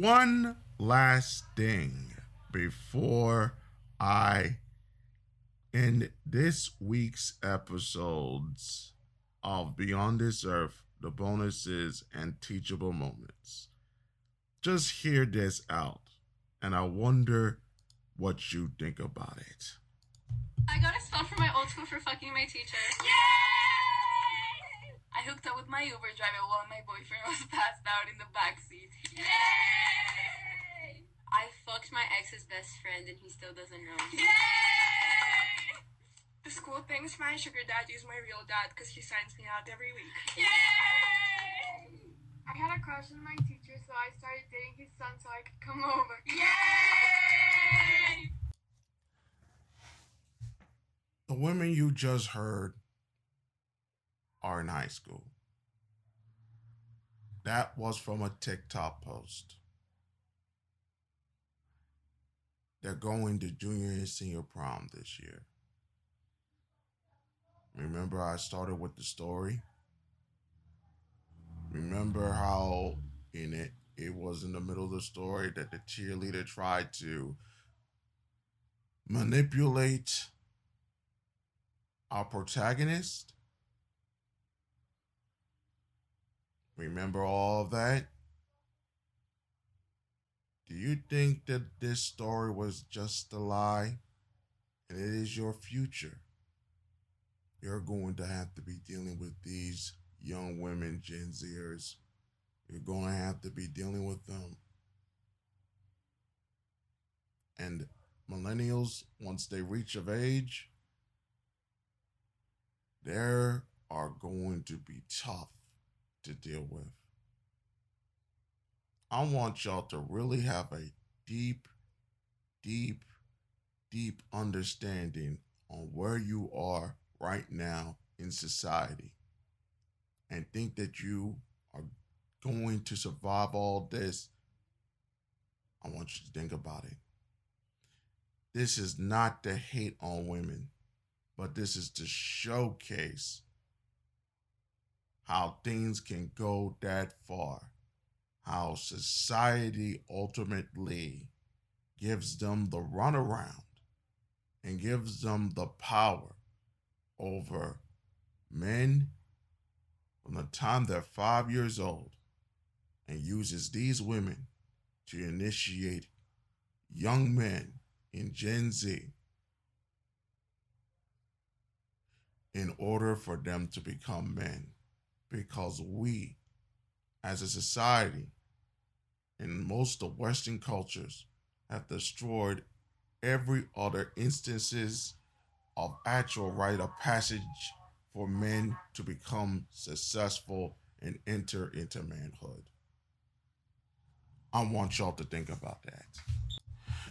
one last thing before I end this week's episodes of Beyond This Earth, the bonuses and teachable moments. Just hear this out, and I wonder what you think about it. I got a spot from my old school for fucking my teacher. Yay! I hooked up with my Uber driver while my boyfriend was passed out in the back seat. Yay! I fucked my ex's best friend and he still doesn't know. Yay! The school thinks my sugar daddy is my real dad because he signs me out every week. Yay! I had a crush on my teacher, so I started dating his son so I could come over. Yay! The women you just heard are in high school. That was from a TikTok post. They're going to junior and senior prom this year. Remember, I started with the story? Remember how in it, it was in the middle of the story that the cheerleader tried to manipulate our protagonist? Remember all of that? Do you think that this story was just a lie? And it is your future. You're going to have to be dealing with these young women, Gen Zers. You're going to have to be dealing with them. And millennials, once they reach of age, there are going to be tough to deal with. I want y'all to really have a deep, deep, deep understanding on where you are right now in society and think that you are going to survive all this. I want you to think about it. This is not to hate on women but this is to showcase how things can go that far, how society ultimately gives them the runaround and gives them the power over men from the time they're five years old and uses these women to initiate young men in Gen Z in order for them to become men. Because we, as a society, in most of Western cultures, have destroyed every other instances of actual rite of passage for men to become successful and enter into manhood. I want y'all to think about that.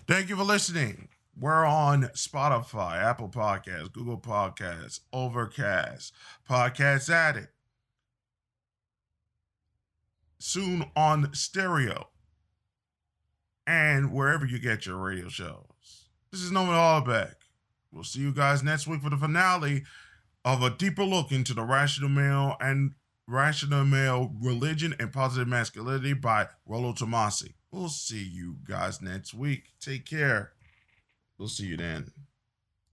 Thank you for listening. We're on Spotify, Apple Podcasts, Google Podcasts, Overcast, Podcast Addict. Soon on stereo and wherever you get your radio shows. This is Nolan Allback. We'll see you guys next week for the finale of a deeper look into the rational male and rational male religion and positive masculinity by Rollo Tomassi. We'll see you guys next week. Take care. We'll see you then.